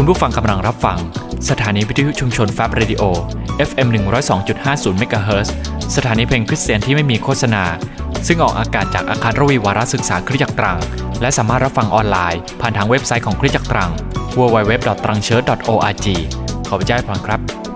คุณผู้ฟังกำลังรับฟัง สถานีวิทยุชุมชนแฟบ Radio FM 102.50เมกะเฮิรตสถานีเพลงคริสเตียนที่ไม่มีโฆษณา ซึ่งออกอากาศจากอาคารรวีวารศึกษาคริสตจักรตรัง และสามารถรับฟังออนไลน์ผ่านทางเว็บไซต์ของคริสตจักรตรัง www.trangchurch.org ขอพระเจ้าอวยพรครับ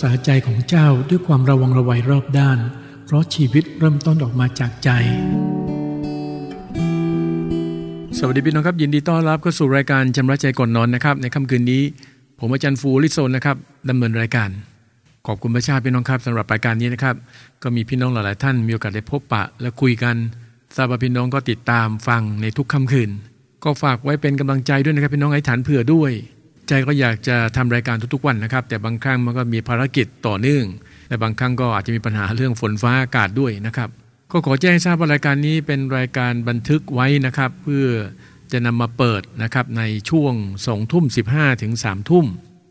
ษาใจของเจ้าด้วยความระวังระวัยรอบด้าน เพราะชีวิตเริ่มต้นออกมาจากใจ สวัสดีพี่น้องครับ ยินดีต้อนรับเข้าสู่รายการชำระใจก่อนนอนนะครับ ในค่ำคืนนี้ ผมอาจารย์ฟูลิโซนนะครับดำเนินรายการ ขอบคุณพระเจ้าพี่น้องครับสำหรับรายการนี้นะครับ ก็มีพี่น้องหลายๆท่านมีโอกาสได้พบปะ และคุยกันทราบว่าพี่น้องก็ติดตามฟังในทุกค่ำคืน ก็ฝากไว้เป็นกำลังใจด้วยนะครับพี่น้องไอ้ฐานเผื่อด้วย ใจก็อยากจะทำรายการทุกๆวันนะครับ แต่บางครั้งมันก็มีภารกิจต่อเนื่อง และบางครั้งก็อาจจะมีปัญหาเรื่องฝนฟ้าอากาศด้วยนะครับ ก็ขอแจ้งทราบว่ารายการนี้เป็นรายการบันทึกไว้นะครับ เพื่อจะนำมาเปิดนะครับในช่วงสองทุ่มสิถึงสามทุ่ม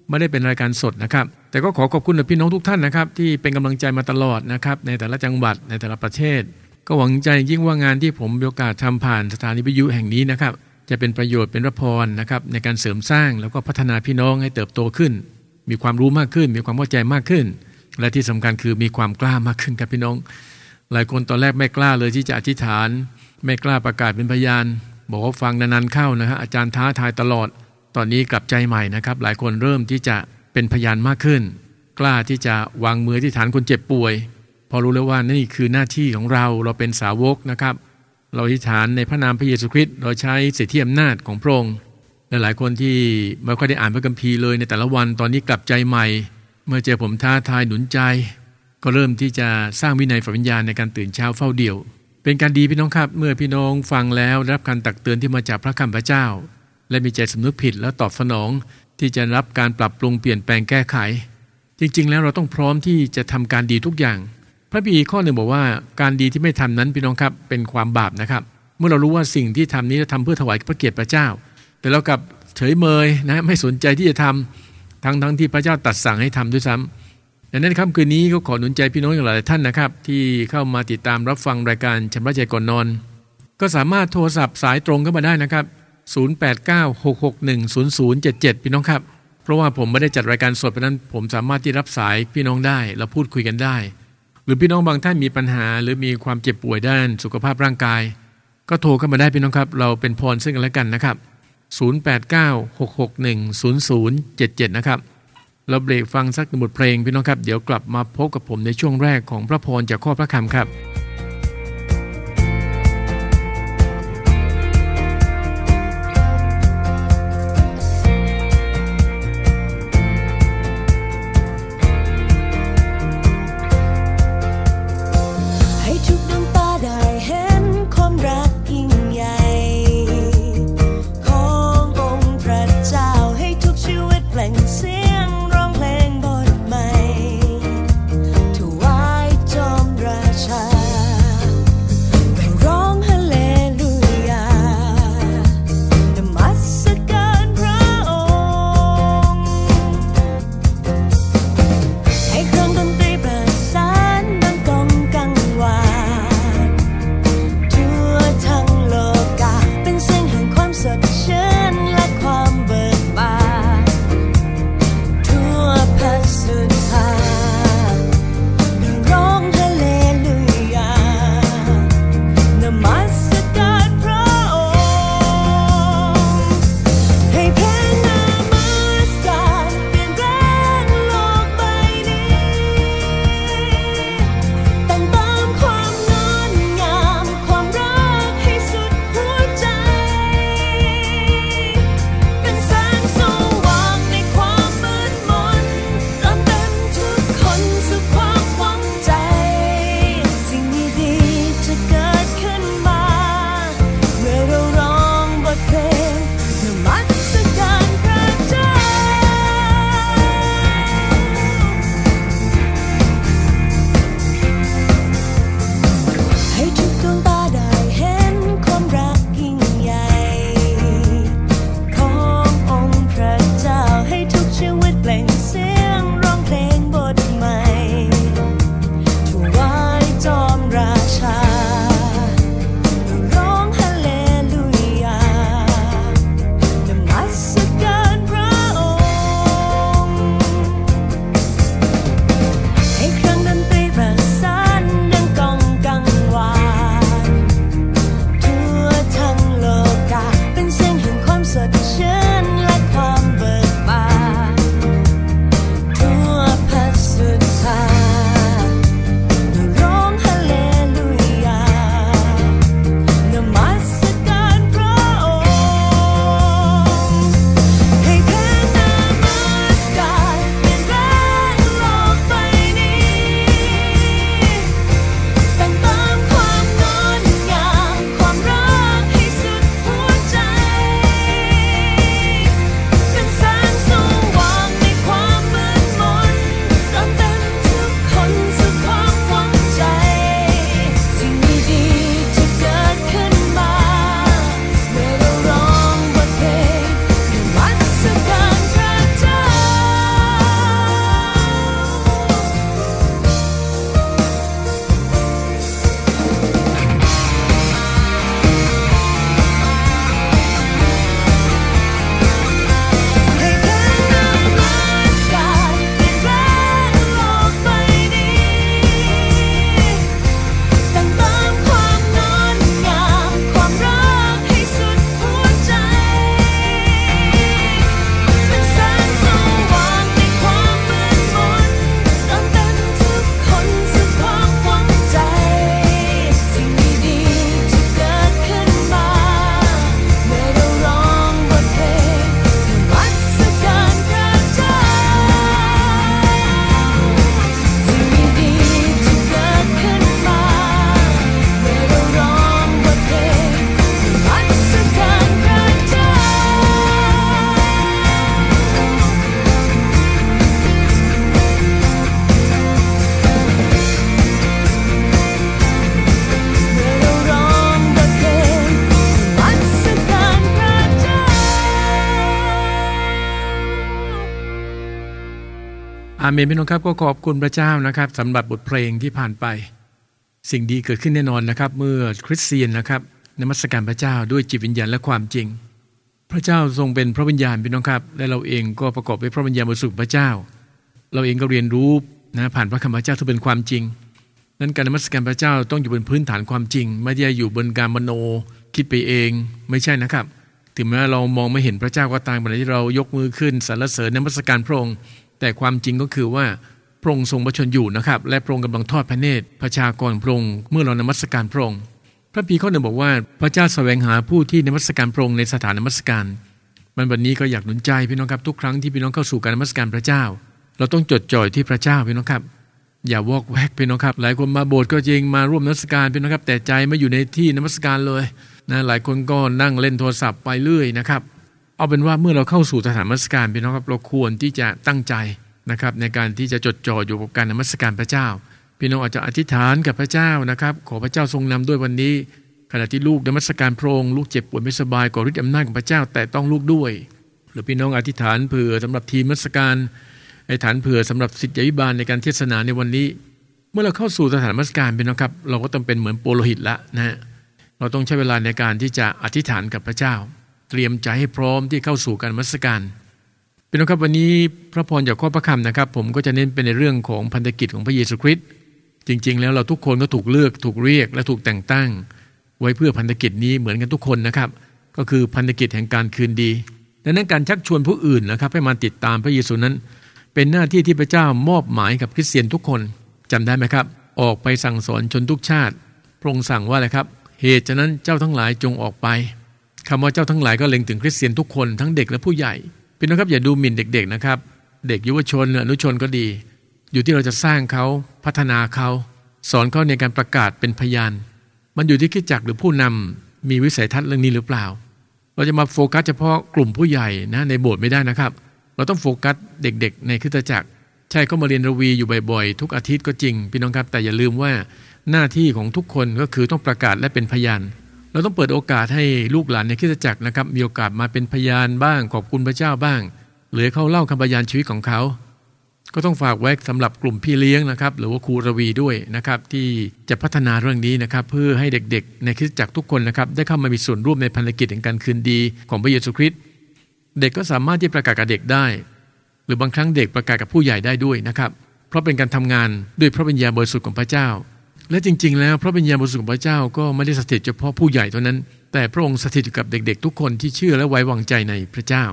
ไม่ได้เป็นรายการสดนะครับ แต่ก็ขอขอบคุณพี่น้องทุกท่านนะครับ ที่เป็นกำลังใจมาตลอดนะครับในแต่ละจังหวัดในแต่ละประเทศ ก็หวังใจยิ่งว่างานที่ผมมีโอกาสทำผ่านสถานีวิทยุแห่งนี้นะครับ จะเป็นประโยชน์เป็นรพรนะครับในการเสริมสร้างแล้วก็พัฒนาพี่น้องให้เติบโตขึ้น มีความรู้มากขึ้น มีความเข้าใจมากขึ้น และที่สำคัญคือมีความกล้ามากขึ้นครับพี่น้อง หลายคนตอนแรกไม่กล้าเลยที่จะอธิษฐาน ไม่กล้าประกาศเป็นพยาน บอกว่าฟังนานๆเข้านะฮะอาจารย์ท้าทายตลอด ตอนนี้กลับใจใหม่นะครับ หลายคนเริ่มที่จะเป็นพยานมากขึ้น กล้าที่จะวางมือที่ฐานคนเจ็บป่วย พอรู้แล้วว่านี่คือหน้าที่ของเราเราเป็นสาวกนะครับ เราอธิษฐานในพระนามพระเยซูคริสต์เราใช้สิทธิอำนาจของพระองค์และหลายคนที่ไม่ค่อยได้อ่านพระคัมภีร์เลยในแต่ละวันตอนนี้กลับใจใหม่ เมื่อเจอผมท้าทายหนุนใจ ก็เริ่มที่จะสร้างวินัยฝันวิญญาณในการตื่นเช้าเฝ้าเดี่ยว เป็นการดีพี่น้องครับ เมื่อพี่น้องฟังแล้วรับการตักเตือนที่มาจากพระคำพระเจ้า และมีใจสำนึกผิดแล้วตอบสนอง ที่จะรับการปรับปรุงเปลี่ยนแปลงแก้ไข จริงๆ แล้วเราต้องพร้อมที่จะทำการดีทุกอย่าง ระบีข้อหนึ่งบอกว่าการดีที่ไม่ทำนั้นพี่น้องครับเป็นความบาปนะครับ เมื่อเรารู้ว่าสิ่งที่ทำนี้จะทำเพื่อถวายพระเกียรติพระเจ้า แต่เรากับเฉยเมยนะไม่สนใจที่จะทำทั้งทั้งที่พระเจ้าตัดสั่งให้ทำด้วยซ้ำดังนั้นค่ำคืนนี้ก็ขอหนุนใจพี่น้องอย่างหลายท่านนะครับ ที่เข้ามาติดตามรับฟังรายการชำระใจก่อนนอน ก็สามารถโทรศัพท์สายตรงเข้ามาได้นะครับ 0896610077 พี่น้องครับ เพราะว่าผมไม่ได้จัดรายการสดเพราะนั้นผมสามารถที่รับสายพี่น้องได้ เราพูดคุยกันได้ หรือพี่น้องบางท่านมีปัญหา หรือมีความเจ็บป่วยด้านสุขภาพร่างกาย ก็โทรเข้ามาได้พี่น้องครับ เราเป็นพรซึ่งกันและกันนะครับ 0896610077 นะครับ เราเบรกฟังสักหนึ่งบทเพลงพี่น้องครับ เดี๋ยวกลับมาพบกับผมในช่วงแรกของพระพรจากข้อพระคำครับ อาเมนพี่น้องครับก็ขอบคุณพระเจ้านะครับสำหรับบทเพลงที่ผ่านไป สิ่งดีเกิดขึ้นแน่นอนนะครับ เมื่อคริสเตียนนะครับนมัสการพระเจ้าด้วยจิตวิญญาณและความจริง พระเจ้าทรงเป็นพระวิญญาณพี่น้องครับ และเราเองก็ประกอบด้วยพระวิญญาณบริสุทธิ์พระเจ้า เราเองก็เรียนรู้นะผ่านพระคำพระเจ้าที่เป็นความจริง นั้นการนมัสการพระเจ้าต้องอยู่บนพื้นฐานความจริง ไม่ได้อยู่บนการมโนคิดไปเองไม่ใช่นะครับ ถึงแม้เรามองไม่เห็นพระเจ้าก็ตามขณะที่เรายกมือขึ้นสรรเสริญนมัสการพระองค์ แต่ความจริงก็คือว่าพระองค์ทรงประชนอยู่นะครับ และพระองค์กำลังทอดพระเนตรประชากรพระองค์เมื่อเรานมัสการพระองค์พระปีข้อหนึ่งบอกว่าพระเจ้าแสวงหาผู้ที่นมัสการพระองค์ในสถานนมัสการ มันวันนี้ก็อยากหนุนใจพี่น้องครับทุกครั้งที่พี่น้องเข้าสู่การนมัสการพระเจ้า เราต้องจดจ่อยที่พระเจ้าพี่น้องครับ อย่าวอกแวกพี่น้องครับ หลายคนมาโบสถ์ก็จริงมาร่วมนมัสการพี่น้องครับ แต่ใจไม่อยู่ในที่นมัสการเลยนะหลายคนก็นั่งเล่นโทรศัพท์ไปเรื่อยนะครับ เอาเป็นว่าเมื่อเราเข้าสู่สถานมัสการพี่น้องครับเราควรที่จะตั้งใจนะครับ ในการที่จะจดจ่ออยู่กับการนมัสการพระเจ้า พี่น้องอาจจะอธิษฐานกับพระเจ้านะครับ ขอพระเจ้าทรงนำด้วยวันนี้ ขณะที่ลูกนมัสการพระองค์ลูกเจ็บป่วดไม่สบายก่อฤทธิ์อำนาจของพระเจ้าแต่ต้องลูกด้วย หรือพี่น้องอธิษฐานเผื่อสำหรับทีมมัสการอธิษฐานเผื่อสำหรับสิทธิวิบาลในการเทศนาในวันนี้ เมื่อเราเข้าสู่สถานมัสการพี่น้องครับ เราก็ต้องเป็นเหมือนโปโลหิตละนะฮะเราต้องใช้เวลาในการที่จะอธิษฐานกับพระเจ้า ตรียมใจให้พร้อมที่เข้าสู่การมัสการพี่น้องครับวันนี้พระพรจากข้อพระคำนะครับ ผมก็จะเน้นเป็นในเรื่องของพันธกิจของพระเยซูคริสต์จริง ๆ แล้วเราทุกคนก็ถูกเลือกถูกเรียกและถูกแต่งตั้ง ไว้เพื่อพันธกิจนี้เหมือนกันทุกคนนะครับ ก็คือพันธกิจแห่งการคืนดีดังนั้นการชักชวนผู้อื่นนะครับ ให้มาติดตามพระเยซูนั้น เป็นหน้าที่ที่พระเจ้ามอบหมายกับคริสเตียนทุกคนจำได้ไหมครับ ออกไปสั่งสอนชนทุกชาติ พระองค์สั่งว่าอะไรครับ เหตุฉะนั้นเจ้าทั้งหลายจงออกไป คำว่าเจ้าทั้งหลายก็เล็งถึงคริสเตียนทุกคนทั้งเด็กและผู้ใหญ่พี่น้องครับอย่าดูหมิ่นเด็ก ๆนะครับ เด็กยุวชนอนุชนก็ดี อยู่ที่เราจะสร้างเขาพัฒนาเขาสอนเขาในการประกาศเป็นพยาน มันอยู่ที่คิดจักหรือผู้นำมีวิสัยทัศน์เรื่องนี้หรือเปล่า เราจะมาโฟกัสเฉพาะกลุ่มผู้ใหญ่นะในโบสถ์ไม่ได้นะครับ เราต้องโฟกัสเด็กๆ ในคริสตจักร ใช่เขามาเรียนระวีอยู่บ่อยๆ ทุกอาทิตย์ก็จริงพี่น้องครับแต่อย่าลืมว่าหน้าที่ของทุกคนก็คือต้องประกาศและเป็นพยาน เราต้องเปิดโอกาสให้ลูกหลานในคริสตจักรนะครับ มีโอกาสมาเป็นพยานบ้าง ขอบคุณพระเจ้าบ้าง หรือเขาเล่าคำพยานชีวิตของเขา ก็ต้องฝากไว้สำหรับกลุ่มพี่เลี้ยงนะครับ หรือว่าครูระวีด้วยนะครับ ที่จะพัฒนาเรื่องนี้นะครับ เพื่อให้เด็กๆ ในคริสตจักรทุกคนนะครับ ได้เข้ามามีส่วนร่วมในภารกิจแห่งการคืนดีของพระเยซูคริสต์เด็กก็สามารถที่ประกาศกับเด็กได้ หรือบางครั้งเด็กประกาศกับผู้ใหญ่ได้ด้วยนะครับ เพราะเป็นการทำงานด้วยพระวิญญาณบริสุทธิ์ของพระเจ้า และจริง ๆ แล้ว พระวิญญาณบริสุทธิ์ของพระเจ้าก็ไม่ได้สถิตเฉพาะผู้ใหญ่เท่านั้น แต่พระองค์สถิตอยู่กับเด็ก ๆ ทุกคนที่เชื่อและไว้วางใจในพระเจ้า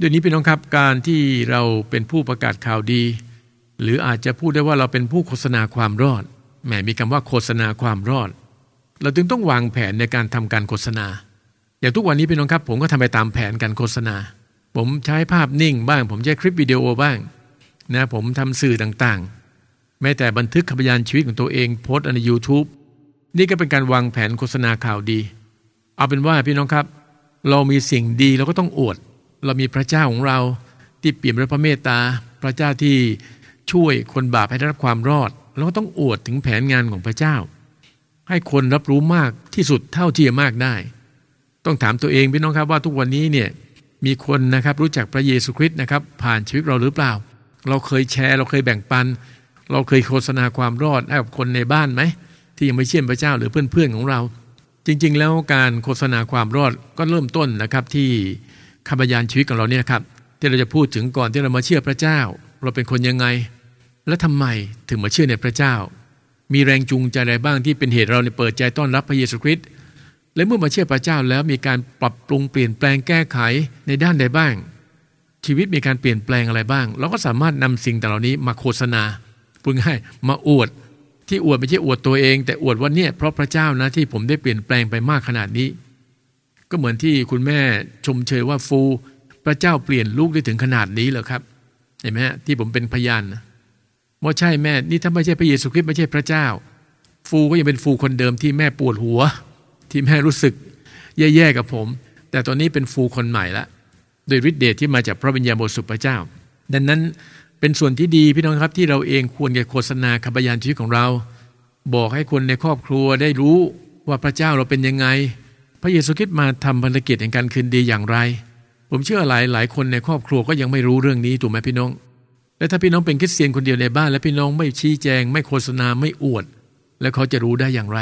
ด้วยนี้เป็นน้องครับการที่เราเป็นผู้ประกาศข่าวดี หรืออาจจะพูดได้ว่าเราเป็นผู้โฆษณาความรอดแหมมีคำว่าโฆษณาความรอด เราจึงต้องวางแผนในการทำการโฆษณา อย่างทุกวันนี้เป็นน้องครับ ผมก็ทำไปตามแผนการโฆษณา ผมใช้ภาพนิ่งบ้าง ผมใช้คลิปวิดีโอบ้างนะผมทำสื่อต่างๆ แม้แต่บันทึกขบยานชีวิตของตัวเองโพสต์ใน YouTube นี่ก็เป็นการวางแผนโฆษณาข่าวดี เอาเป็นว่าพี่น้องครับ เรามีสิ่งดีเราก็ต้องอวด เรามีพระเจ้าของเราที่เปี่ยมด้วยพระเมตตา พระเจ้าที่ช่วยคนบาปให้ได้รับความรอด เราก็ต้องอวดถึงแผนงานของพระเจ้า ให้คนรับรู้มากที่สุดเท่าที่จะมากได้ ต้องถามตัวเองพี่น้องครับว่าทุกวันนี้เนี่ยมีคนนะครับรู้จักพระเยซูคริสต์นะครับผ่านชีวิตเราหรือเปล่า เราเคยแชร์เราเคยแบ่งปัน เราเคยโฆษณาความรอดให้กับคนในบ้านไหม ที่ยังไม่เชื่อพระเจ้าหรือเพื่อนๆของเรา จริง ๆ แล้วการโฆษณาความรอดก็เริ่มต้นนะครับที่คำพยานชีวิตของเราเนี่ยครับที่เราจะพูดถึงก่อนที่เรามาเชื่อพระเจ้า เราเป็นคนยังไง และทำไมถึงมาเชื่อในพระเจ้า มีแรงจูงใจอะไรบ้างที่เป็นเหตุเราเนี่ยเปิดใจต้อนรับพระเยซูคริสต์และเมื่อมาเชื่อพระเจ้าแล้วมีการปรับปรุงเปลี่ยนแปลงแก้ไขในด้านใดบ้าง ชีวิตมีการเปลี่ยนแปลงอะไรบ้าง เราก็สามารถนำสิ่งต่างเหล่านี้มาโฆษณา พูดง่ายมาอวดที่อวดไม่ใช่อวดตัวเอง แต่อวดว่าเนี่ยเพราะพระเจ้านะที่ผมได้เปลี่ยนแปลงไปมากขนาดนี้ ก็เหมือนที่คุณแม่ชมเชยว่าฟูพระเจ้าเปลี่ยนลูกได้ถึงขนาดนี้เหรอครับเห็นไหมฮะที่ผมเป็นพยานนะว่าใช่แม่นี่ถ้าไม่ใช่พระเยซูคริสต์ไม่ใช่พระเจ้า ฟูก็ยังเป็นฟูคนเดิมที่แม่ปวดหัว ที่แม่รู้สึก แย่ๆกับผม แต่ตอนนี้เป็นฟูคนใหม่ละโดยฤทธิ์เดชที่มาจากพระวิญญาณบริสุทธิ์พระเจ้า ดังนั้น เป็นส่วนที่ดีพี่น้องครับที่เราเองควรจะโฆษณาคำพยานชีวิตของเรา บอกให้คนในครอบครัวได้รู้ว่าพระเจ้าเราเป็นยังไง พระเยซูคริสต์มาทำภารกิจแห่งการคืนดีอย่างไร ผมเชื่อหลายหลายคนในครอบครัวก็ยังไม่รู้เรื่องนี้ถูกไหมพี่น้อง และถ้าพี่น้องเป็นคริสเตียนคนเดียวในบ้าน และพี่น้องไม่ชี้แจง ไม่โฆษณาไม่อวด แล้วเขาจะรู้ได้อย่างไร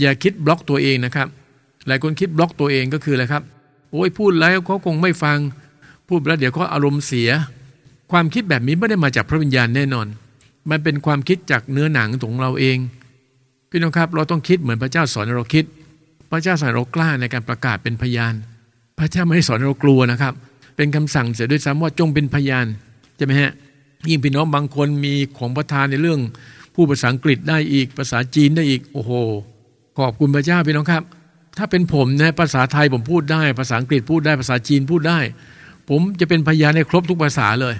อย่าคิดบล็อกตัวเองนะครับ หลายคนคิดบล็อกตัวเองก็คืออะไรครับ โอ้ยพูดแล้วเขาคงไม่ฟัง พูดแล้วเดี๋ยวเขาอารมณ์เสีย ความคิดแบบนี้ไม่ได้มาจากพระวิญญาณแน่นอน มันเป็นความคิดจากเนื้อหนังของเราเอง พี่น้องครับ เราต้องคิดเหมือนพระเจ้าสอนเราคิด พระเจ้าสอนเรากล้าในการประกาศเป็นพยาน พระเจ้าไม่ได้สอนเรากลัวนะครับ เป็นคำสั่งเสียด้วยซ้ำว่าจงเป็นพยานใช่ไหมฮะยิ่งพี่น้องบางคนมีของประทานในเรื่องผู้ภาษาอังกฤษได้อีกภาษาจีนได้อีกโอ้โหขอบคุณพระเจ้าพี่น้องครับ ถ้าเป็นผมนะภาษาไทยผมพูดได้ ภาษาอังกฤษพูดได้ภาษาจีนพูดได้ ผมจะเป็นพยานในครบทุกภาษาเลย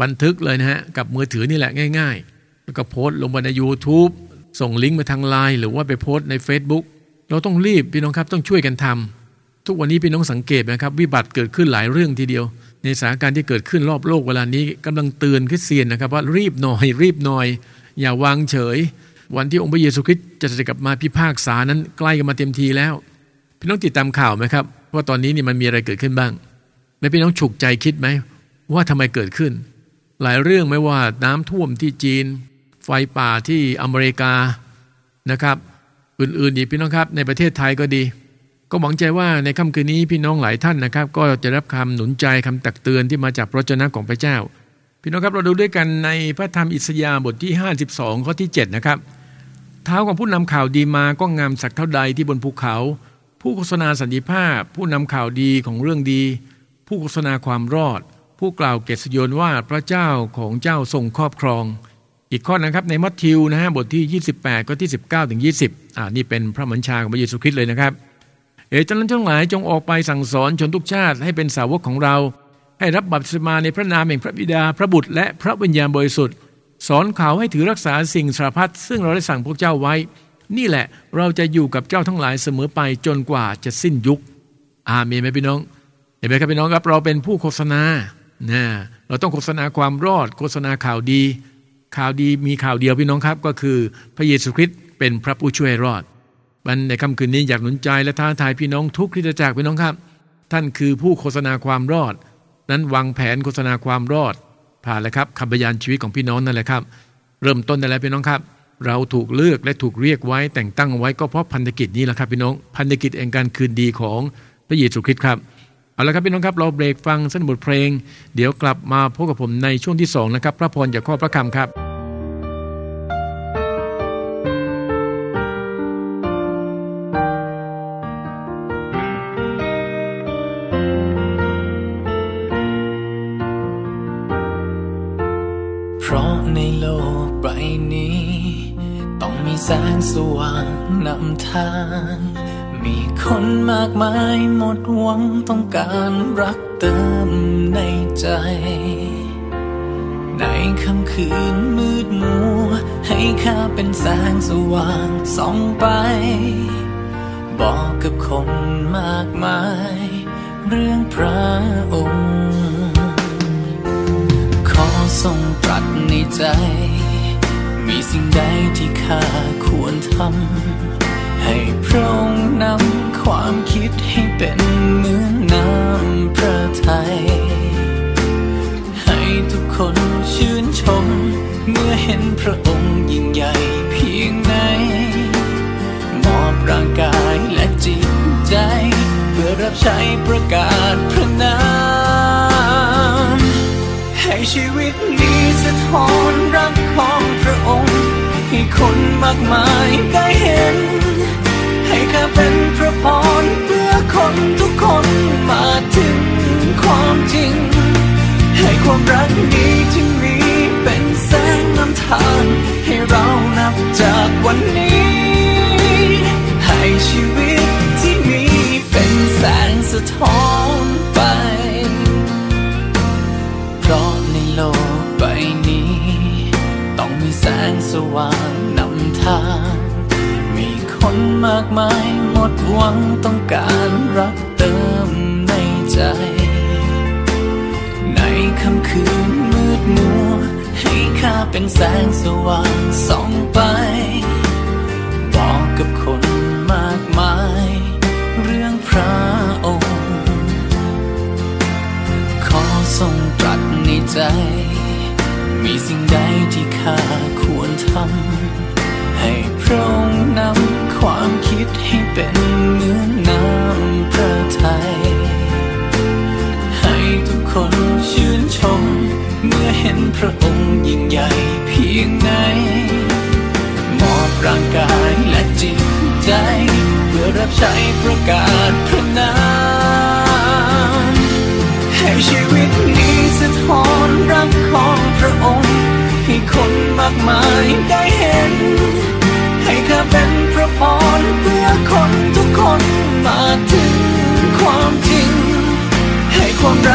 บันทึกเลยนะฮะกับมือถือนี่แหละง่าย ๆ แล้วก็โพสต์ลงไปใน YouTube ส่งลิงก์มาทางไลน์หรือว่าไปโพสต์ใน Facebook เราต้องรีบพี่น้องครับต้องช่วยกันทำทุกวันนี้พี่น้องสังเกตนะครับ วิบัติเกิดขึ้นหลายเรื่องทีเดียว ในสถานการณ์ที่เกิดขึ้นรอบโลกเวลานี้กำลังเตือนคริสเตียนนะครับ ว่ารีบหน่อยรีบหน่อย อย่าวางเฉย วันที่องค์พระเยซูคริสต์จะเสด็จกลับมาพิพากษานั้นใกล้กันมาเต็มทีแล้ว พี่น้องติดตามข่าวไหมครับว่าตอนนี้นี่มันมีอะไรเกิดขึ้นบ้างและพี่น้องฉุกใจคิดไหมว่าทำไมเกิดขึ้น หลายเรื่องไม่ว่าน้ำท่วมที่จีน ไฟป่าที่อเมริกานะครับ อื่นๆอีกพี่น้องครับ ในประเทศไทยก็ดี ก็หวังใจว่าในค่ำคืนนี้พี่น้องหลายท่านนะครับ ก็จะรับคำหนุนใจคำตักเตือนที่มาจากพระเจ้าของพระเจ้า พี่น้องครับเราดูด้วยกันในพระธรรมอิสยาห์บทที่ 52 ข้อที่ 7 นะครับ เท้าของผู้นำข่าวดีมาก็งามสักเท่าใดที่บนภูเขา ผู้โฆษณาสันติภาพ ผู้นำข่าวดีของเรื่องดี ผู้โฆษณาความรอด ผู้กล่าวเกศยนว่าพระเจ้าของเจ้าทรงครอบครอง อีกข้อนะครับในมัทธิวนะฮะบทที่ 28ข้อที่ 19ถึง20อ่านี่เป็นพระมัญชาของพระเยซูคริสต์เลยนะครับ เอ๋จ้านั้นทั้งหลายจงออกไปสั่งสอนชนทุกชาติให้เป็นสาวกของเรา ให้รับบัพติศมาในพระนามแห่งพระบิดาพระบุตร และพระวิญญาณบริสุทธิ์ สอนเขาให้ถือรักษาสิ่งสารพัดซึ่งเราได้สั่งพวกเจ้าไว้ นี่แหละเราจะอยู่กับเจ้าทั้งหลายเสมอไปจนกว่าจะสิ้นยุคอาเมนไหมพี่น้องเห็นไหมครับพี่น้องครับเราเป็นผู้โฆษณา นะเราต้องโฆษณาความรอด โฆษณาข่าวดี ข่าวดีมีข่าวเดียวพี่น้องครับ ก็คือพระเยซูคริสต์เป็นพระผู้ช่วยรอดวันในค่ำคืนนี้อยากหนุนใจและท้าทายพี่น้องทุกคริสตจักรพี่น้องครับ ท่านคือผู้โฆษณาความรอด นั้นวางแผนโฆษณาความรอด ผ่านแล้วครับคำพยานชีวิตของพี่น้องนั่นแหละครับ เริ่มต้นได้แล้วพี่น้องครับ เราถูกเลือกและถูกเรียกไว้แต่งตั้งไว้ก็เพราะพันธกิจนี้แหละครับพี่น้องพันธกิจแห่งการคืนดีของพระเยซูคริสต์ครับ เอาละครับพี่น้องครับเราเบรกฟังสั้นบทเพลง เดี๋ยวกลับมาพบกับผมในช่วงที่สองนะครับพระพรจากข้อพระคำครับเพราะในโลกใบนี้ต้องมีแสงสว่างนำทาง มีคนมากมายหมดหวังต้องการรักเติมในใจ ในค่ำคืนมืดมัว ให้ข้าเป็นแสงสว่างส่องไป บอกกับคนมากมาย เรื่องพระองค์ ขอทรงตรัสในใจ มีสิ่งใดที่ข้าควรทำ ให้พระองค์นำความคิดให้เป็นเหมือนน้ำพระทัย ให้ทุกคนชื่นชม เมื่อเห็นพระองค์ยิ่งใหญ่เพียงไหนมอบร่างกายและจิตใจ เพื่อรับใช้ประกาศพระนามให้ชีวิตนี้สะท้อนรักของพระองค์ ให้คนมากมายได้เห็น ให้ข้าเป็นพระพรเพื่อคนทุกคนมาถึงความจริง ให้ความรักนี้ที่มีเป็นแสงนำทาง ให้เรานับจากวันนี้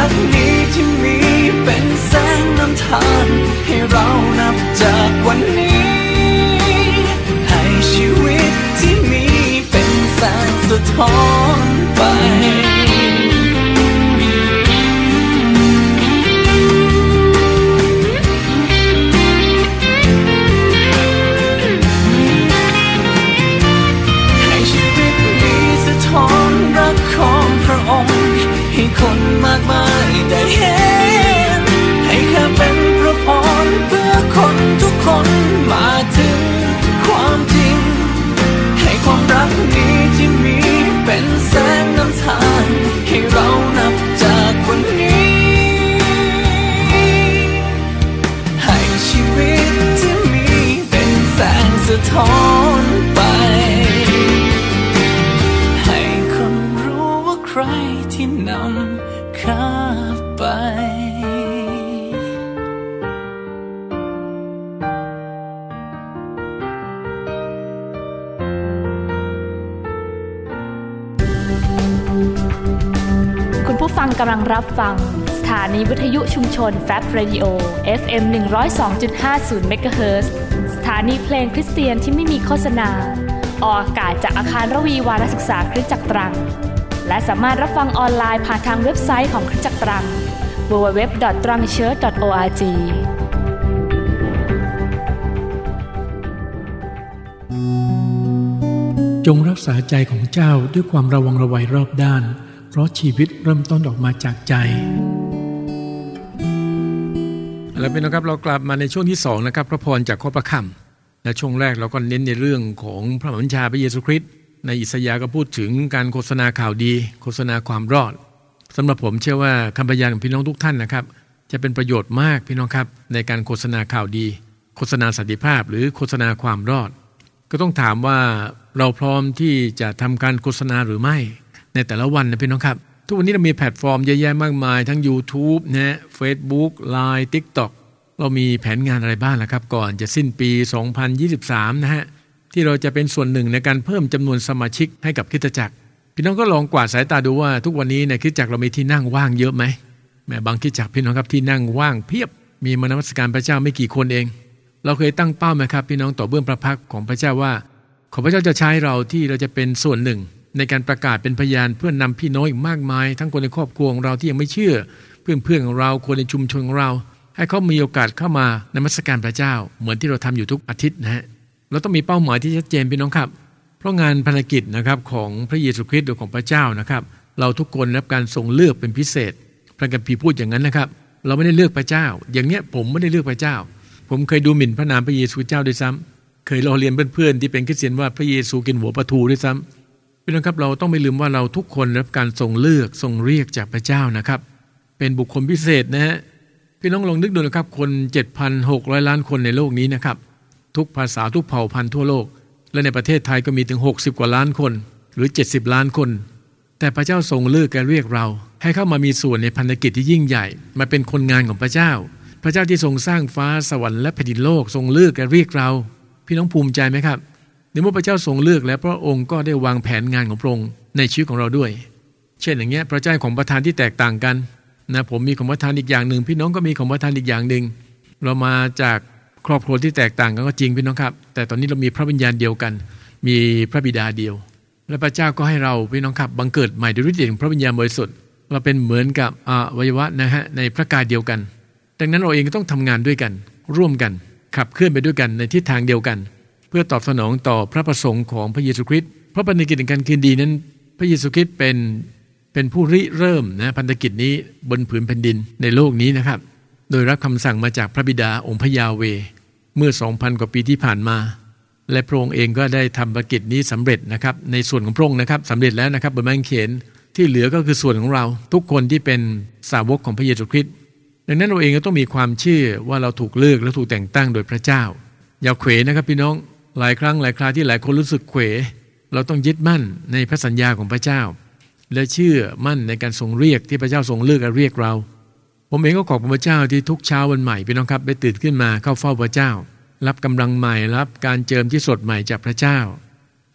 กนี้ที่มีเป็นแสงนำทางให้เรานับจากวันนี้ ให้ชีวิตที่มีเป็นแสงสะท้อนไป รับฟัง สถานีวิทยุชุมชนแฟบเรดิโอ FM 102.50เมกะเฮิรตสถานีเพลงคริสเตียนที่ไม่มีโฆษณา ออกอากาศจากอาคารระวีวารศึกษาคริสตจักรตรัง และสามารถรับฟังออนไลน์ผ่านทางเว็บไซต์ของคริสตจักรตรัง www.trangchurch.org จงรักษาใจของเจ้าด้วยความระวังระไวรอบด้าน ราะชีวิตเริ่มต้นออกมาจากใจแล้วเป็นนะครับเรากลับมาในช่วงที่2นะครับพระพรจากข้อประคำและช่วงแรกเราก็เน้นในเรื่องของพระบัญชาพระเยซูคริสต์ในอิสยาห์ก็พูดถึงการโฆษณาข่าวดี โฆษณาความรอดสำหรับผมเชื่อว่าคำพยานของพี่น้องทุกท่านนะครับ จะเป็นประโยชน์มากพี่น้องครับในการโฆษณาข่าวดี โฆษณาสันติภาพ หรือโฆษณาความรอด ก็ต้องถามว่าเราพร้อมที่จะทำการโฆษณาหรือไม่ ในแต่ละวันนะพี่น้องครับ ทุกวันนี้เรามีแพลตฟอร์มเยอะแยะมากมาย ทั้ง YouTube นะ Facebook Line TikTok เรามีแผนงานอะไรบ้างล่ะครับ ก่อนจะสิ้นปี 2023 นะฮะ ที่เราจะเป็นส่วนหนึ่งในการเพิ่มจำนวนสมาชิกให้กับคิตจักร พี่น้องก็ลองกวาดสายตาดูว่า ทุกวันนี้ในคิตจักรเรามีที่นั่งว่างเยอะไหมแม้บางคิตจักรพี่น้องครับที่นั่งว่างเพียบ มีมนมัสการพระเจ้าไม่กี่คนเอง เราเคยตั้งเป้าไหมครับ พี่น้องต่อเบื้องพระพักของพระเจ้าว่า ขอพระเจ้าจะใช้เราที่เราจะเป็นส่วนหนึ่ง ในการประกาศเป็นพยานเพื่อนนำพี่น้องอีกมากมาย ทั้งคนในครอบครัวของเราที่ยังไม่เชื่อ เพื่อนเพื่อนของเราคนในชุมชนของเรา ให้เขามีโอกาสเข้ามาในมัสการพระเจ้า เหมือนที่เราทำอยู่ทุกอาทิตย์นะฮะเราต้องมีเป้าหมายที่ชัดเจนพี่น้องครับ เพราะงานภารกิจนะครับของพระเยซูคริสต์หรือของพระเจ้านะครับ เราทุกคนรับการทรงเลือกเป็นพิเศษพระกัมภีพูดอย่างนั้นนะครับ เราไม่ได้เลือกพระเจ้า อย่างเนี้ยผมไม่ได้เลือกพระเจ้า ผมเคยดูหมิ่นพระนามพระเยซูเจ้าด้วยซ้ำเคยล้อเลียนเพื่อนๆที่เป็นคริสเตียนว่าพระเยซูกินหัวปลาทูด้วยซ้ำ พี่น้องครับเราต้องไม่ลืมว่าเราทุกคนรับการทรงเลือกทรงเรียกจากพระเจ้านะครับ เป็นบุคคลพิเศษนะฮะพี่น้องลองนึกดูนะครับคน 7,600 ล้านคนในโลกนี้นะครับ ทุกภาษาทุกเผ่าพันธุ์ทั่วโลก และในประเทศไทยก็มีถึง 60 กว่าล้านคน หรือ 70 ล้านคน แต่พระเจ้าทรงเลือกแกเรียกเรา ให้เข้ามามีส่วนในพันธกิจที่ยิ่งใหญ่ มาเป็นคนงานของพระเจ้า พระเจ้าที่ทรงสร้างฟ้าสวรรค์และแผ่นดินโลกทรงเลือกแกเรียกเรา พี่น้องภูมิใจไหมครับ เมื่อพระเจ้าทรงเลือกแล้วพระองค์ก็ได้วางแผนงานของพระองค์ในชีวิตของเราด้วย เช่นอย่างเงี้ยพระเจ้าของประทานที่แตกต่างกันนะผมมีของประทานอีกอย่างหนึ่งพี่น้องก็มีของประทานอีกอย่างหนึ่งเรามาจากครอบครัวที่แตกต่างกันก็จริงพี่น้องครับ แต่ตอนนี้เรามีพระวิญญาณเดียวกัน มีพระบิดาเดียว และพระเจ้าก็ให้เราพี่น้องครับบังเกิดใหม่ด้วยฤทธิ์เดชของพระวิญญาณบริสุทธิ์เราเป็นเหมือนกับอวัยวะนะฮะในพระกายเดียวกัน ดังนั้นเราเองก็ต้องทำงานด้วยกัน ร่วมกันขับเคลื่อนไปด้วยกันในทิศทางเดียวกันเพื่อตอบสนองต่อพระประสงค์ของพระเยซูคริสต์เพราะพันธกิจในการคืนดีนั้น พระเยซูคริสต์เป็นเป็นผู้ริเริ่มนะพันธกิจนี้บนผืนแผ่นดินในโลกนี้นะครับ โดยรับคำสั่งมาจากพระบิดาองค์พระยาเว เมื่อ 2,000 กว่าปีที่ผ่านมา และพระองค์เองก็ได้ทำภารกิจนี้สำเร็จนะครับ ในส่วนของพระองค์นะครับสำเร็จแล้วนะครับบนไม้กางเขนที่เหลือก็คือส่วนของเรา ทุกคนที่เป็นสาวกของพระเยซูคริสต์ดังนั้นเราเองก็ต้องมีความเชื่อว่าเราถูกเลือกและถูกแต่งตั้งโดยพระเจ้า อย่าเขวนะครับพี่น้อง หลายครั้งหลายคราที่หลายคนรู้สึกเขวเราต้องยึดมั่นในพระสัญญาของพระเจ้า และเชื่อมั่นในการทรงเรียกที่พระเจ้าทรงเลือกและเรียกเรา ผมเองก็ขอบคุณพระเจ้าที่ทุกเช้าวันใหม่พี่น้องครับได้ตื่นขึ้นมาเข้าเฝ้าพระเจ้า รับกำลังใหม่รับการเจิมที่สดใหม่จากพระเจ้า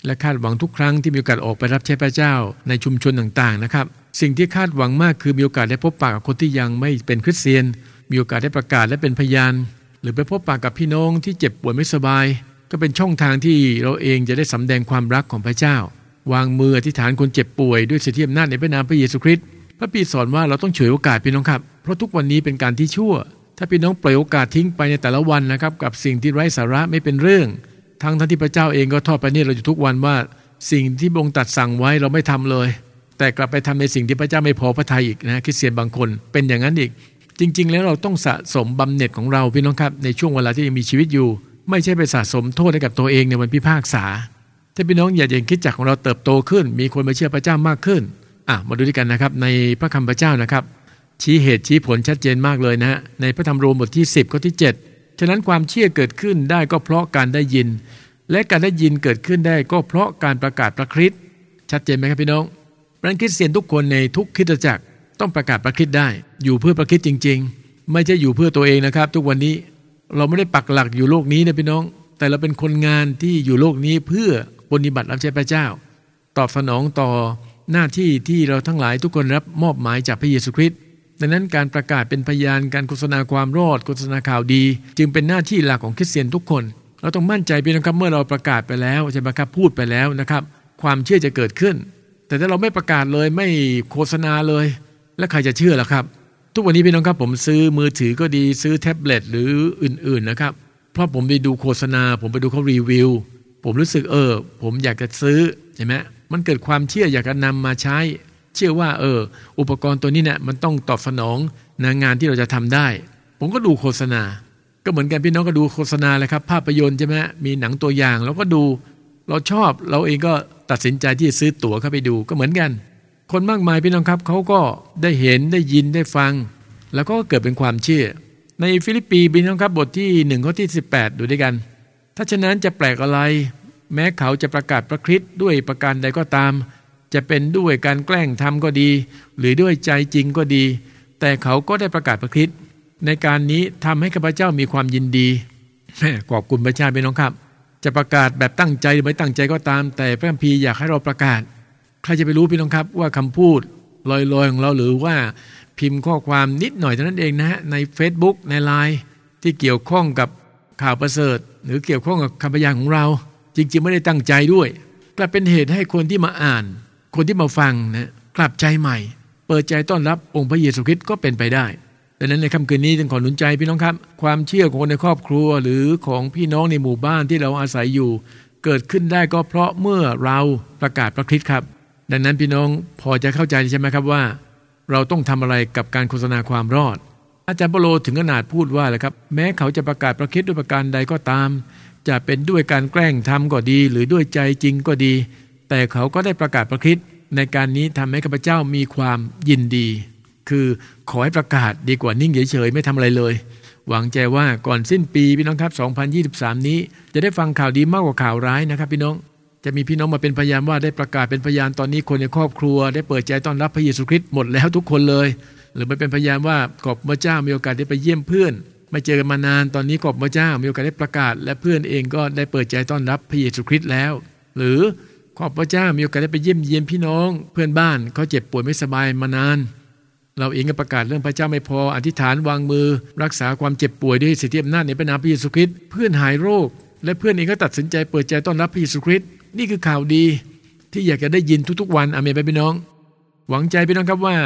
และคาดหวังทุกครั้งที่มีโอกาสออกไปรับใช้พระเจ้าในชุมชนต่างๆนะครับ สิ่งที่คาดหวังมากคือมีโอกาสได้พบปะกับคนที่ยังไม่เป็นคริสเตียน มีโอกาสได้ประกาศและเป็นพยาน หรือไปพบปะกับพี่น้องที่เจ็บป่วยไม่สบาย ก็เป็นช่องทางที่เราเองจะได้สำแดงความรักของพระเจ้า วางมืออธิษฐานคนเจ็บป่วยด้วยสิทธิอำนาจในพระนามพระเยซูคริสต์พระปีสอนว่าเราต้องเฉวยโอกาสพี่น้องครับ เพราะทุกวันนี้เป็นการที่ชั่ว ถ้าพี่น้องปล่อยโอกาสทิ้งไปในแต่ละวันนะครับกับสิ่งที่ไร้สาระไม่เป็นเรื่อง ทั้งทั้งที่พระเจ้าเองก็ทอดพระเนตรเราอยู่ทุกวันว่า สิ่งที่พระองค์ตัดสั่งไว้เราไม่ทำเลย แต่กลับไปทำในสิ่งที่พระเจ้าไม่พอพระทัยอีกนะคริสเตียนบางคนเป็นอย่างนั้นอีก จริง ๆ แล้วเราต้องสะสมบำเหน็จของเราพี่น้องครับในช่วงเวลาที่ยังมีชีวิตอยู่ ไม่ใช่ไปสะสมโทษให้กับตัวเองในวันพิพากษา ถ้าพี่น้องอยากเห็นคิดจักของเราเติบโตขึ้น มีคนมาเชื่อพระเจ้ามากขึ้นอะมาดูด้วยกันนะครับ ในพระคำพระเจ้านะครับ ชี้เหตุชี้ผลชัดเจนมากเลยนะฮะในพระธรรมโรมบทที่ 10ข้อที่ 7 ฉะนั้นความเชื่อเกิดขึ้นได้ก็เพราะการได้ยิน และการได้ยินเกิดขึ้นได้ก็เพราะการประกาศพระคริสต์ชัดเจนไหมครับพี่น้องพระคริสเตียนทุกคนในทุกคริสตจักรต้องประกาศพระคริสต์ได้ อยู่เพื่อพระคริสต์จริง ๆ ไม่ใช่อยู่เพื่อตัวเองนะครับ ทุกวันนี้ เราไม่ได้ปักหลักอยู่โลกนี้นะพี่น้อง แต่เราเป็นคนงานที่อยู่โลกนี้เพื่อปฏิบัติรับใช้พระเจ้า ตอบสนองต่อหน้าที่ที่เราทั้งหลายทุกคนรับมอบหมายจากพระเยซูคริสต์ดังนั้นการประกาศเป็นพยานการโฆษณาความรอดโฆษณาข่าวดี จึงเป็นหน้าที่หลักของคริสเตียนทุกคน เราต้องมั่นใจพี่นะครับเมื่อเราประกาศไปแล้วใช่ไหมครับพูดไปแล้วนะครับ ความเชื่อจะเกิดขึ้น แต่ถ้าเราไม่ประกาศเลยไม่โฆษณาเลย แล้วใครจะเชื่อล่ะครับ ทุกวันนี้พี่น้องครับผมซื้อมือถือก็ดีซื้อแท็บเล็ตหรืออื่นๆนะครับ เพราะผมไปดูโฆษณา ผมไปดูเขารีวิว ผมรู้สึกเออ ผมอยากจะซื้อใช่ไหมมันเกิดความเชื่ออยากจะนำมาใช้ เชื่อว่าเออ อุปกรณ์ตัวนี้เนี่ยมันต้องตอบสนองนงานที่เราจะทำได้ ผมก็ดูโฆษณา ก็เหมือนกันพี่น้องก็ดูโฆษณาเลยครับ ภาพยนตร์ใช่ไหมมีหนังตัวอย่างเราก็ดู เราชอบเราเองก็ตัดสินใจที่จะซื้อตั๋วเข้าไปดูก็เหมือนกัน คนมากมายพี่น้องครับเขาก็ได้เห็นได้ยินได้ฟัง แล้วก็เกิดเป็นความเชื่อ ในฟิลิปปีพี่น้องครับบทที่1ข้อที่ 18 ดูด้วยกัน ถ้าฉะนั้นจะแปลกอะไร แม้เขาจะประกาศพระคริสต์ด้วยประการใดก็ตาม จะเป็นด้วยการแกล้งทำก็ดี หรือด้วยใจจริงก็ดี แต่เขาก็ได้ประกาศพระคริสต์ในการนี้ทำให้ข้าพเจ้ามีความยินดีขอบคุณพระเจ้าพี่น้องครับ จะประกาศแบบตั้งใจหรือไม่ตั้งใจก็ตาม แต่พระคัมภีร์อยากให้เราประกาศ ใครจะไปรู้พี่น้องครับว่าคำพูดลอยๆของเราหรือว่าพิมพ์ข้อความนิดหน่อยเท่านั้นเองนะฮะใน Facebook ในไลน์ที่เกี่ยวข้องกับข่าวประเสริฐ หรือเกี่ยวข้องกับคำพยานของเรา จริงๆ ไม่ได้ตั้งใจด้วย กลับเป็นเหตุให้คนที่มาอ่าน คนที่มาฟังนะกลับใจใหม่ เปิดใจต้อนรับองค์พระเยซูคริสต์ก็เป็นไปได้ดังนั้นในค่ำคืนนี้จึงขอหนุนใจพี่น้องครับ ความเชื่อของคนในครอบครัวหรือของพี่น้องในหมู่บ้านที่เราอาศัยอยู่ เกิดขึ้นได้ก็เพราะเมื่อเราประกาศพระคริสต์ครับ ดังนั้นพี่น้องพอจะเข้าใจใช่ไหมครับว่า เราต้องทำอะไรกับการโฆษณาความรอด อาจารย์เปโลถึงขนาดพูดว่าแหละครับ แม้เขาจะประกาศพระคริสต์ด้วยประการใดก็ตาม จะเป็นด้วยการแกล้งทำก็ดี หรือด้วยใจจริงก็ดี แต่เขาก็ได้ประกาศพระคริสต์ในการนี้ทำให้ข้าพเจ้ามีความยินดี คือขอให้ประกาศดีกว่านิ่งเฉยๆไม่ทำอะไรเลย หวังใจว่าก่อนสิ้นปีพี่น้องครับ 2023 นี้ จะได้ฟังข่าวดีมากกว่าข่าวร้ายนะครับพี่น้อง จะมีพี่น้องมาเป็นพยานว่าได้ประกาศเป็นพยานตอนนี้คนในครอบครัว ได้เปิดใจต้อนรับพระเยซูคริสต์หมดแล้วทุกคนเลย หรือไม่เป็นพยานว่าขอบพระเจ้ามีโอกาสได้ไปเยี่ยมเพื่อน ไม่เจอกันมานานตอนนี้ขอบพระเจ้ามีโอกาสได้ประกาศ และเพื่อนเองก็ได้เปิดใจต้อนรับพระเยซูคริสต์แล้ว หรือขอบพระเจ้ามีโอกาสได้ไปเยี่ยมเยียนพี่น้อง เพื่อนบ้านเขาเจ็บป่วยไม่สบายมานาน เราเองก็ประกาศเรื่องพระเจ้าไม่พออธิษฐานวางมือ รักษาความเจ็บป่วยด้วยสิทธิอำนาจในพระนามพระเยซูคริสต์เพื่อนหายโรคและเพื่อนเองก็ตัดสินใจเปิดใจต้อนรับพระเยซูคริสต์ นี่คือข่าวดีที่อยากจะได้ยินทุกๆ วันอเมนไปพี่น้อง หวังใจพี่น้องครับว่า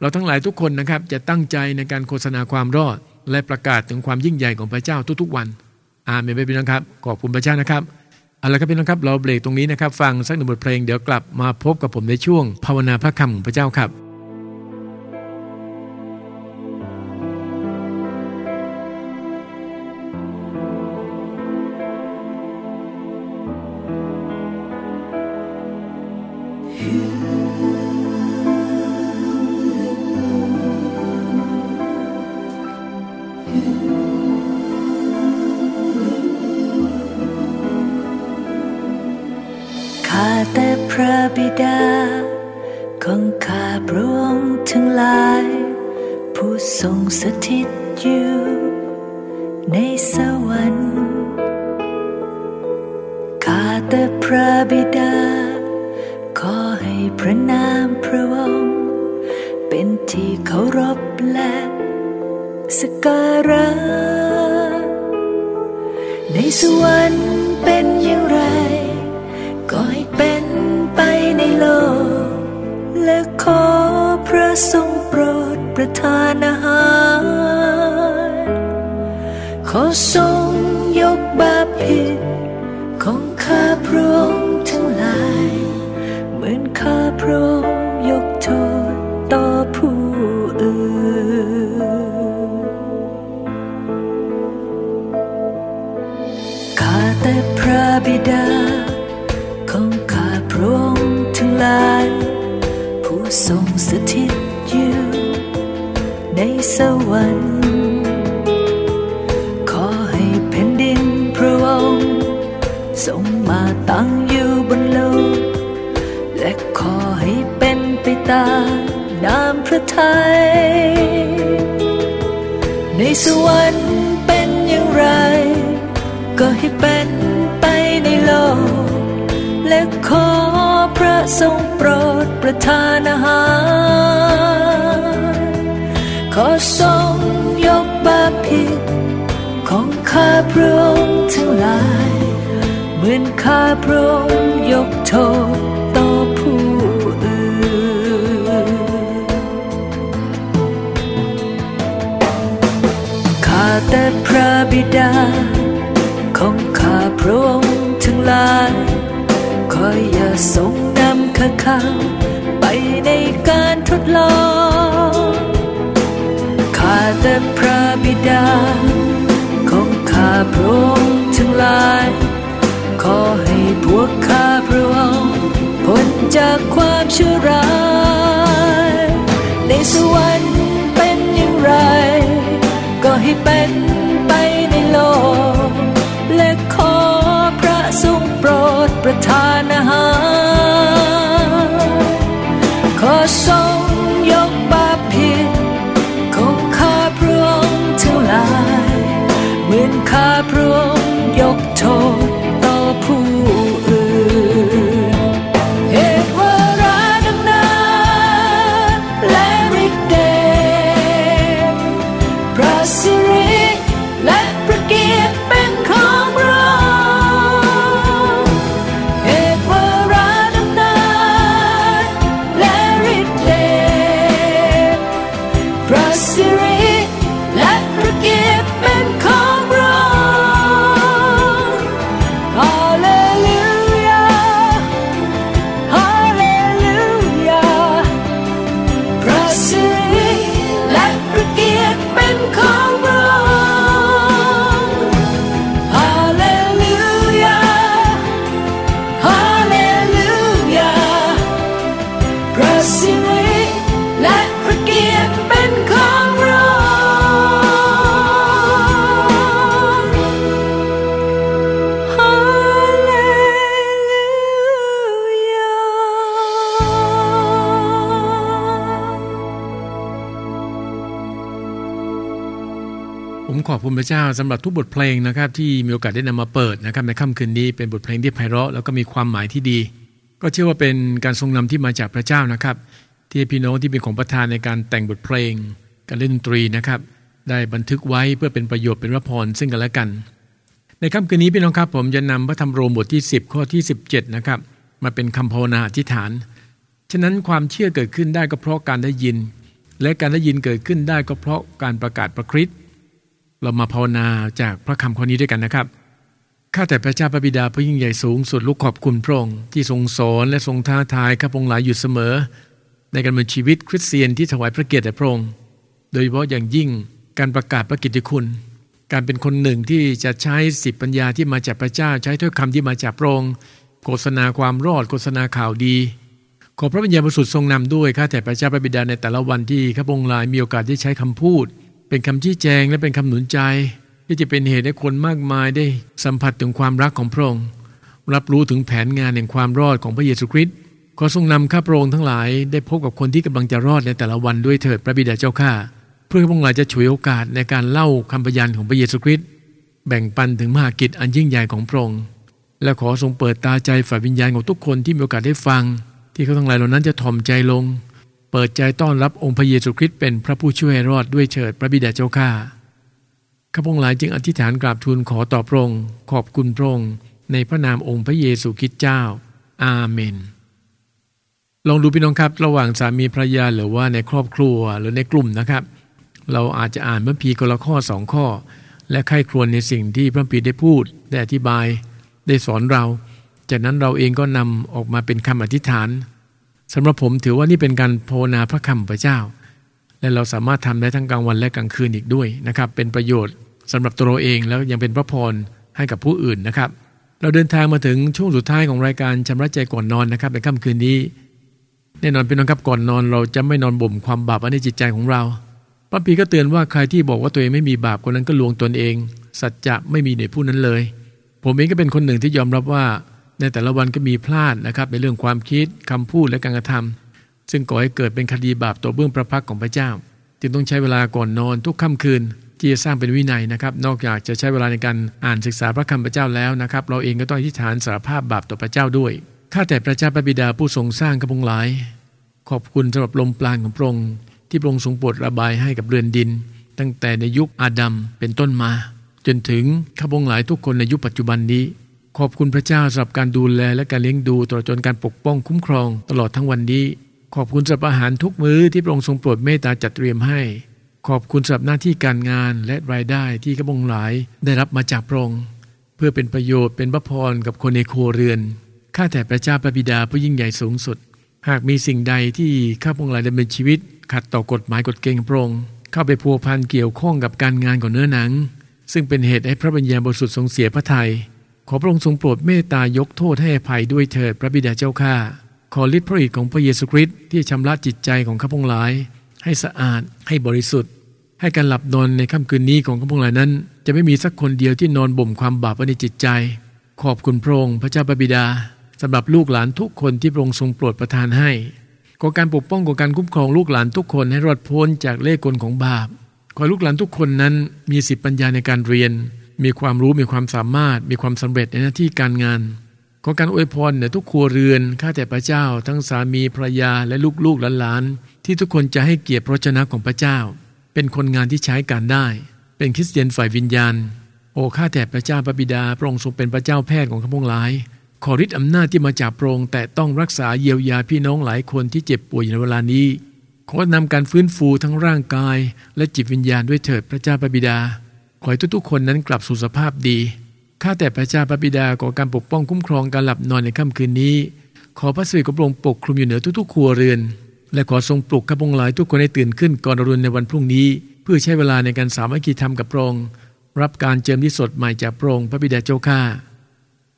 เราทั้งหลายทุกคนนะครับ จะตั้งใจในการโฆษณาความรอด และประกาศถึงความยิ่งใหญ่ของพระเจ้าทุกๆ วันอาเมนไปพี่น้องครับขอบคุณพระเจ้านะครับเอาละครับพี่น้องครับเราเบรกตรงนี้นะครับ ฟังสักหนึ่งบทเพลงเดี๋ยวกลับมาพบกับผมในช่วงภาวนาพระคำของพระเจ้าครับ ทั้งหลาย ผู้ทรงสถิตอยู่ในสวรรค์ข้าแต่พระบิดา ขอให้พระนามพระองค์เป็นที่เคารพและสการะ ในสวรรค์เป็นอย่างไร ก็ให้เป็นไปในโลกและขอ ทรงโปรดประทานอาหาร ขอทรงยกบาปผิด ของข้าพระองค์ทั้งหลาย เหมือนข้าพระองค์ สวรรค์ขอให้แผ่นดินพระองค์ทรงมาตั้งอยู่บนโลก และขอให้เป็นไปตามน้ำพระทัยในสวรรค์เป็นอย่างไร ก็ให้เป็นไปในโลก และขอพระทรงโปรดประทานอาหาร ทรงยกบาปผิด ของข้าพระองค์ทั้งหลาย เหมือนข้าพระองค์ยกโทษต่อผู้อื่นข้าแต่พระบิดา ของข้าพระองค์ทั้งหลายขออย่าทรงนำข้าข้าไปในการทดลอง แต่พระบิดา ของข้าพระองค์ทั้งหลาย ขอให้พวกข้าพระองค์พ้นจากความชั่วร้าย ในสวรรค์เป็นอย่างไร ก็ให้เป็นไปในโลก และขอพระทรงโปรดประทานอาหาร ขอทรง ลาย เหมือนข้าพระองค์ยกโทษต่อผู้ คุณพระเจ้าสำหรับทุกบทเพลงนะครับที่มีโอกาสได้นำมาเปิดนะครับในค่ำคืนนี้เป็นบทเพลงที่ไพเราะแล้วก็มีความหมายที่ดี ก็เชื่อว่าเป็นการทรงนำที่มาจากพระเจ้านะครับ ที่พี่น้องที่เป็นของประทานในการแต่งบทเพลง การเล่นดนตรีนะครับ ได้บันทึกไว้เพื่อเป็นประโยชน์เป็นพระพรซึ่งกันและกัน ในค่ำคืนนี้พี่น้องครับผมจะนำพระธรรมโรมบทที่ 10 ข้อที่ 17นะครับมาเป็นคำภาวนาอธิษฐาน ฉะนั้นความเชื่อเกิดขึ้นได้ก็เพราะการได้ยิน และการได้ยินเกิดขึ้นได้ก็เพราะการประกาศประคริสต์ เรามาภาวนาจากพระคำข้อนี้ด้วยกันนะครับ ข้าแต่พระเจ้าพระบิดาผู้ยิ่งใหญ่สูงสุดลูกขอบคุณพระองค์ที่ทรงสอนและทรงท้าทายข้าพงค์หลายอยู่เสมอ ในการเนินชีวิตคริสเตียนที่ถวายพระเกียรติแด่พระองค์ โดยเฉพาะอย่างยิ่งการประกาศพระกิตติคุณ การเป็นคนหนึ่งที่จะใช้สิทธิปัญญาที่มาจากพระเจ้าใช้ถ้อยคำที่มาจากพระองค์โฆษณาความรอดโฆษณาข่าวดี ขอพระวิญญาณบริสุทธิ์ทรงนำด้วยข้าแต่พระเจ้าพระบิดาในแต่ละวันที่ข้าพงค์หลายมีโอกาสได้ใช้คำพูด เป็นคำชี้แจงและเป็นคำหนุนใจ ที่จะเป็นเหตุให้คนมากมายได้สัมผัสถึงความรักของพระองค์รับรู้ถึงแผนงานแห่งความรอดของพระเยซูคริสต์ขอทรงนำข้าพระองค์ทั้งหลายได้พบกับคนที่กำลังจะรอดในแต่ละวันด้วยเถิดพระบิดาเจ้าข้าเพื่อพระองค์จะฉวยโอกาสในการเล่าคำพยานของพระเยซูคริสต์แบ่งปันถึงมหากิจอันยิ่งใหญ่ของพระองค์และขอทรงเปิดตาใจฝ่ายวิญญาณของทุกคนที่มีโอกาสได้ฟัง ที่เขาทั้งหลายเหล่านั้นจะถ่อมใจลง เปิดใจต้อนรับองค์พระเยซูคริสต์เป็นพระผู้ช่วยรอดด้วยเถิดพระบิดาเจ้าข้าข้าพงหลายจึงอธิษฐานกราบทูลขอต่อพระองค์ขอบคุณพระองค์ในพระนามองค์พระเยซูคริสต์เจ้า อาเมน ลองดูพี่น้องครับ ระหว่างสามีภรรยาหรือว่าในครอบครัวหรือในกลุ่มนะครับ เราอาจจะอ่านพระพีคนละข้อสองข้อ และไข้ครวญในสิ่งที่พระพีได้พูดได้อธิบายได้สอนเรา จากนั้นเราเองก็นำออกมาเป็นคำอธิษฐาน สำหรับผมถือว่านี่เป็นการโพนาพระคำพระเจ้า และเราสามารถทำได้ทั้งกลางวันและกลางคืนอีกด้วยนะครับ เป็นประโยชน์สำหรับตัวเราเองแล้วยังเป็นพระพรให้กับผู้อื่นนะครับ เราเดินทางมาถึงช่วงสุดท้ายของรายการชำระใจก่อนนอนนะครับในค่ำคืนนี้ แน่นอนพี่น้องครับก่อนนอน เราจะไม่นอนบ่มความบาปในจิตใจของเราพระปีก็เตือนว่าใครที่บอกว่าตัวเองไม่มีบาปคนนั้นก็ลวงตนเอง สัจจะไม่มีในผู้นั้นเลย ผมเองก็เป็นคนหนึ่งที่ยอมรับว่า ในแต่ละวันก็มีพลาดนะครับในเรื่องความคิดคำพูดและการกระทำซึ่งก่อให้เกิดเป็นคดีบาปต่อเบื้องพระพักของพระเจ้า จึงต้องใช้เวลาก่อนนอนทุกค่ำคืน ที่จะสร้างเป็นวินัยนะครับ นอกจากจะใช้เวลาในการอ่านศึกษาพระคำพระเจ้าแล้วนะครับ เราเองก็ต้องอธิษฐานสารภาพบาปต่อพระเจ้าด้วยข้าแต่พระเจ้าพระบิดาผู้ทรงสร้างกระพงหลาย ขอบคุณสำหรับลมปราณของพระองค์ที่พระองค์ทรงโปรดระบายให้กับเรือนดิน ตั้งแต่ในยุคอาดัมเป็นต้นมา จนถึงข้าพงหลายทุกคนในยุคปัจจุบันนี้ ขอบคุณพระเจ้าสำหรับการดูแลและการเลี้ยงดูตลอดจนการปกป้องคุ้มครองตลอดทั้งวันนี้ ขอบคุณสำหรับอาหารทุกมื้อที่พระองค์ทรงโปรดเมตตาจัดเตรียมให้ ขอบคุณสำหรับหน้าที่การงานและรายได้ที่กระบงหลายได้รับมาจากพระองค์เพื่อเป็นประโยชน์เป็นพระพรกับคนในครัวเรือนข้าแต่พระเจ้าพระบิดาผู้ยิ่งใหญ่สูงสุด หากมีสิ่งใดที่ข้าพงหลายดำเนินชีวิต ขัดต่อกฎหมายกฎเกณฑ์พระองค์เข้าไปพัวพันเกี่ยวข้องกับการงานของเนื้อหนัง ซึ่งเป็นเหตุให้พระบัญญาบริสุทธิ์ทรงเสียพระทยัย ขอพระองค์ทรงโปรดเมตตายกโทษให้อภัยด้วยเถิดพระบิดาเจ้าข้าขอฤทธิ์พระอิทธิ์ของพระเยซูคริสต์ที่ชำระจิตใจของข้าพงหลาย ให้สะอาดให้บริสุทธิ์ ให้การหลับนอนในค่ำคืนนี้ของข้าพงหลายนั้น จะไม่มีสักคนเดียวที่นอนบ่มความบาปไว้ในจิตใจ ขอบคุณพระองค์พระเจ้าปบิดาสำหรับลูกหลานทุกคนที่พระองค์ทรงโปรดประทานให้ขอการปกป้องขอการคุ้มครองลูกหลานทุกคนให้รอดพ้นจากเล่ห์กลของบาปขอลูกหลานทุกคนนั้นมีสิทธิปัญญาในการเรียน มีความรู้มีความสามารถ มีความสำเร็จในหน้าที่การงาน ขอการอวยพรในทุกครัวเรือนข้าแต่พระเจ้า ทั้งสามีภรรยาและลูกๆหลานๆที่ทุกคนจะให้เกียรติพระชนะของพระเจ้า เป็นคนงานที่ใช้การได้ เป็นคริสเตียนฝ่ายวิญญาณ โอ้ข้าแต่พระเจ้าพระบิดาพระองค์ทรงเป็นพระเจ้าแพทย์ของข้าพงหลาย ขอฤทธิ์อำนาจที่มาจากพระองค์แต่ต้องรักษาเยียวยาพี่น้องหลายคนที่เจ็บป่วยในเวลานี้ขอนำการฟื้นฟูทั้งร่างกาย และจิตวิญญาณด้วยเถิดพระเจ้าพระบิดา ขอให้ทุกๆคนนั้นกลับสู่สภาพดี ข้าแต่พระเจ้าพระบิดาขอการปกป้องคุ้มครองการหลับนอนในค่ำคืนนี้ ขอพระสิริของพระองค์ปกคลุมอยู่เหนือทุกๆครัวเรือน และขอทรงปลุกข้าพงหลายทุกคนให้ตื่นขึ้นก่อนอรุณในวันพรุ่งนี้ เพื่อใช้เวลาในการสามัคคีธรรมกับพระองค์รับการเจิมที่สดใหม่จากพระองค์พระบิดาเจ้าข้า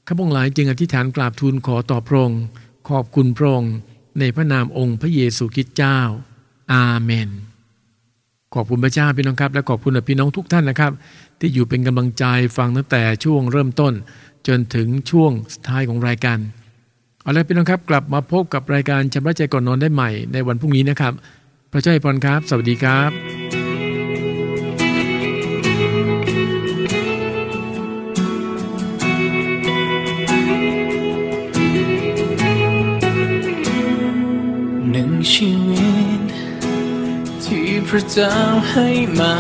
ข้าพงหลายจึงอธิษฐานกราบทูลขอต่อพระองค์ขอบคุณพระองค์ในพระนามองค์พระเยซูคริสต์เจ้า อาเมน ขอบคุณพระเจ้าพี่น้องครับ และขอบคุณพี่น้องทุกท่านนะครับ ที่อยู่เป็นกำลังใจฟังตั้งแต่ช่วงเริ่มต้น จนถึงช่วงท้ายของรายการเอาละพี่น้องครับกลับมาพบกับรายการชำระใจก่อนนอนได้ใหม่ในวันพรุ่งนี้นะครับ พระเจ้าอวยพรครับ สวัสดีครับ พระเจ้าให้มา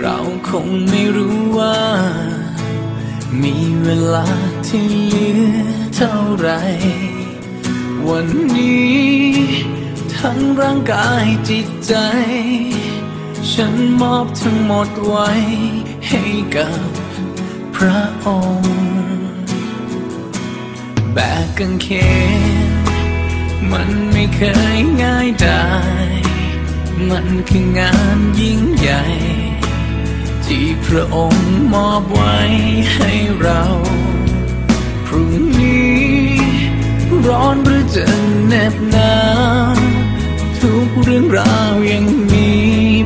เราคงไม่รู้ว่า มีเวลาที่เหลือเท่าไร วันนี้ ทั้งร่างกายจิตใจ ฉันมอบทั้งหมดไว้ให้กับพระองค์ แบกกังเขนมันไม่เคยง่ายได้ มันคืองานยิ่งใหญ่ ที่พระองค์มอบไว้ให้เรา พรุ่งนี้ ร้อนหรือจะเหน็บหนาวทุกเรื่องราวยังมี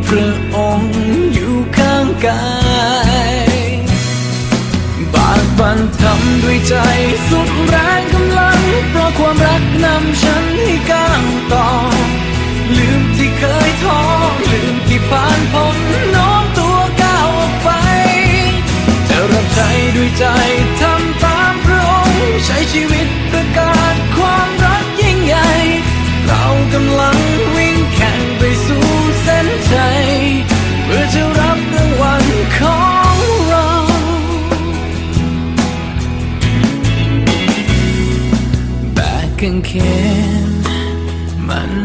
พระองค์อยู่ข้างกายบากบันทำด้วยใจสุดแรงกำลัง เพราะความรักนำฉันให้ก้าวต่อ ลืมที่เคยท้อลืมที่ผ่านพ้นโน้มตัวก้าวออกไป จะรับใช้ด้วยใจทำตามพระองค์ใช้ชีวิตประกาศความรักยิ่งใหญ่ เรากำลังวิ่งแข่งไปสู่เส้นชัยเพื่อจะรับรางวัลของเราแบกกางเขน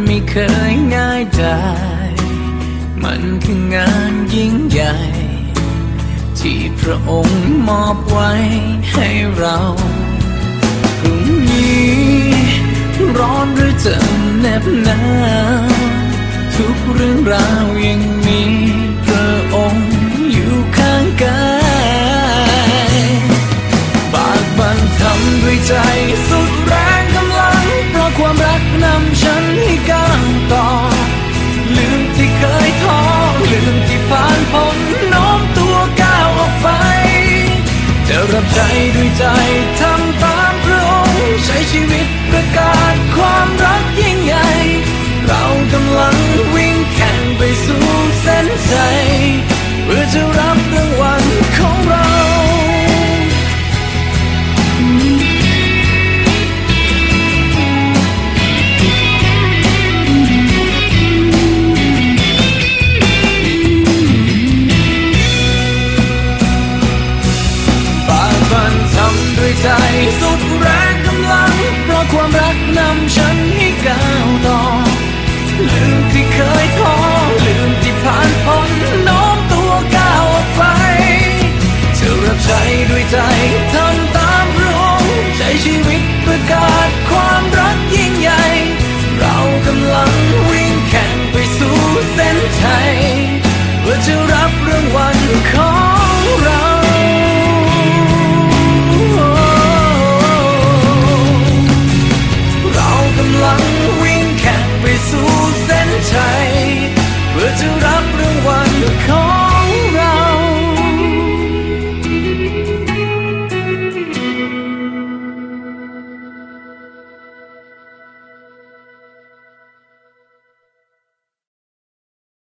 ไม่เคยง่ายได้ มันคืองานยิ่งใหญ่ ที่พระองค์มอบไว้ให้เราพรุ่งนี้ ร้อนหรือจะเหน็บหนาวทุกเรื่องราวยังมีพระองค์อยู่ข้างกาย บากบันทำด้วยใจ ก้าวต่อ ลืมที่เคยท้อลืมที่ผ่านพ้นโน้มตัวก้าวออกไป จะรับใจด้วยใจท จทำตามระองใช้ชีวิตประกาศความรักยิ่งใหญ่ เรากำลังวิ่งแข่งไปสู่เส้นชัยเพื่อจะรับรางวัลของเราเรากำลังวิ่งแข่งไปสู่เส้นชัย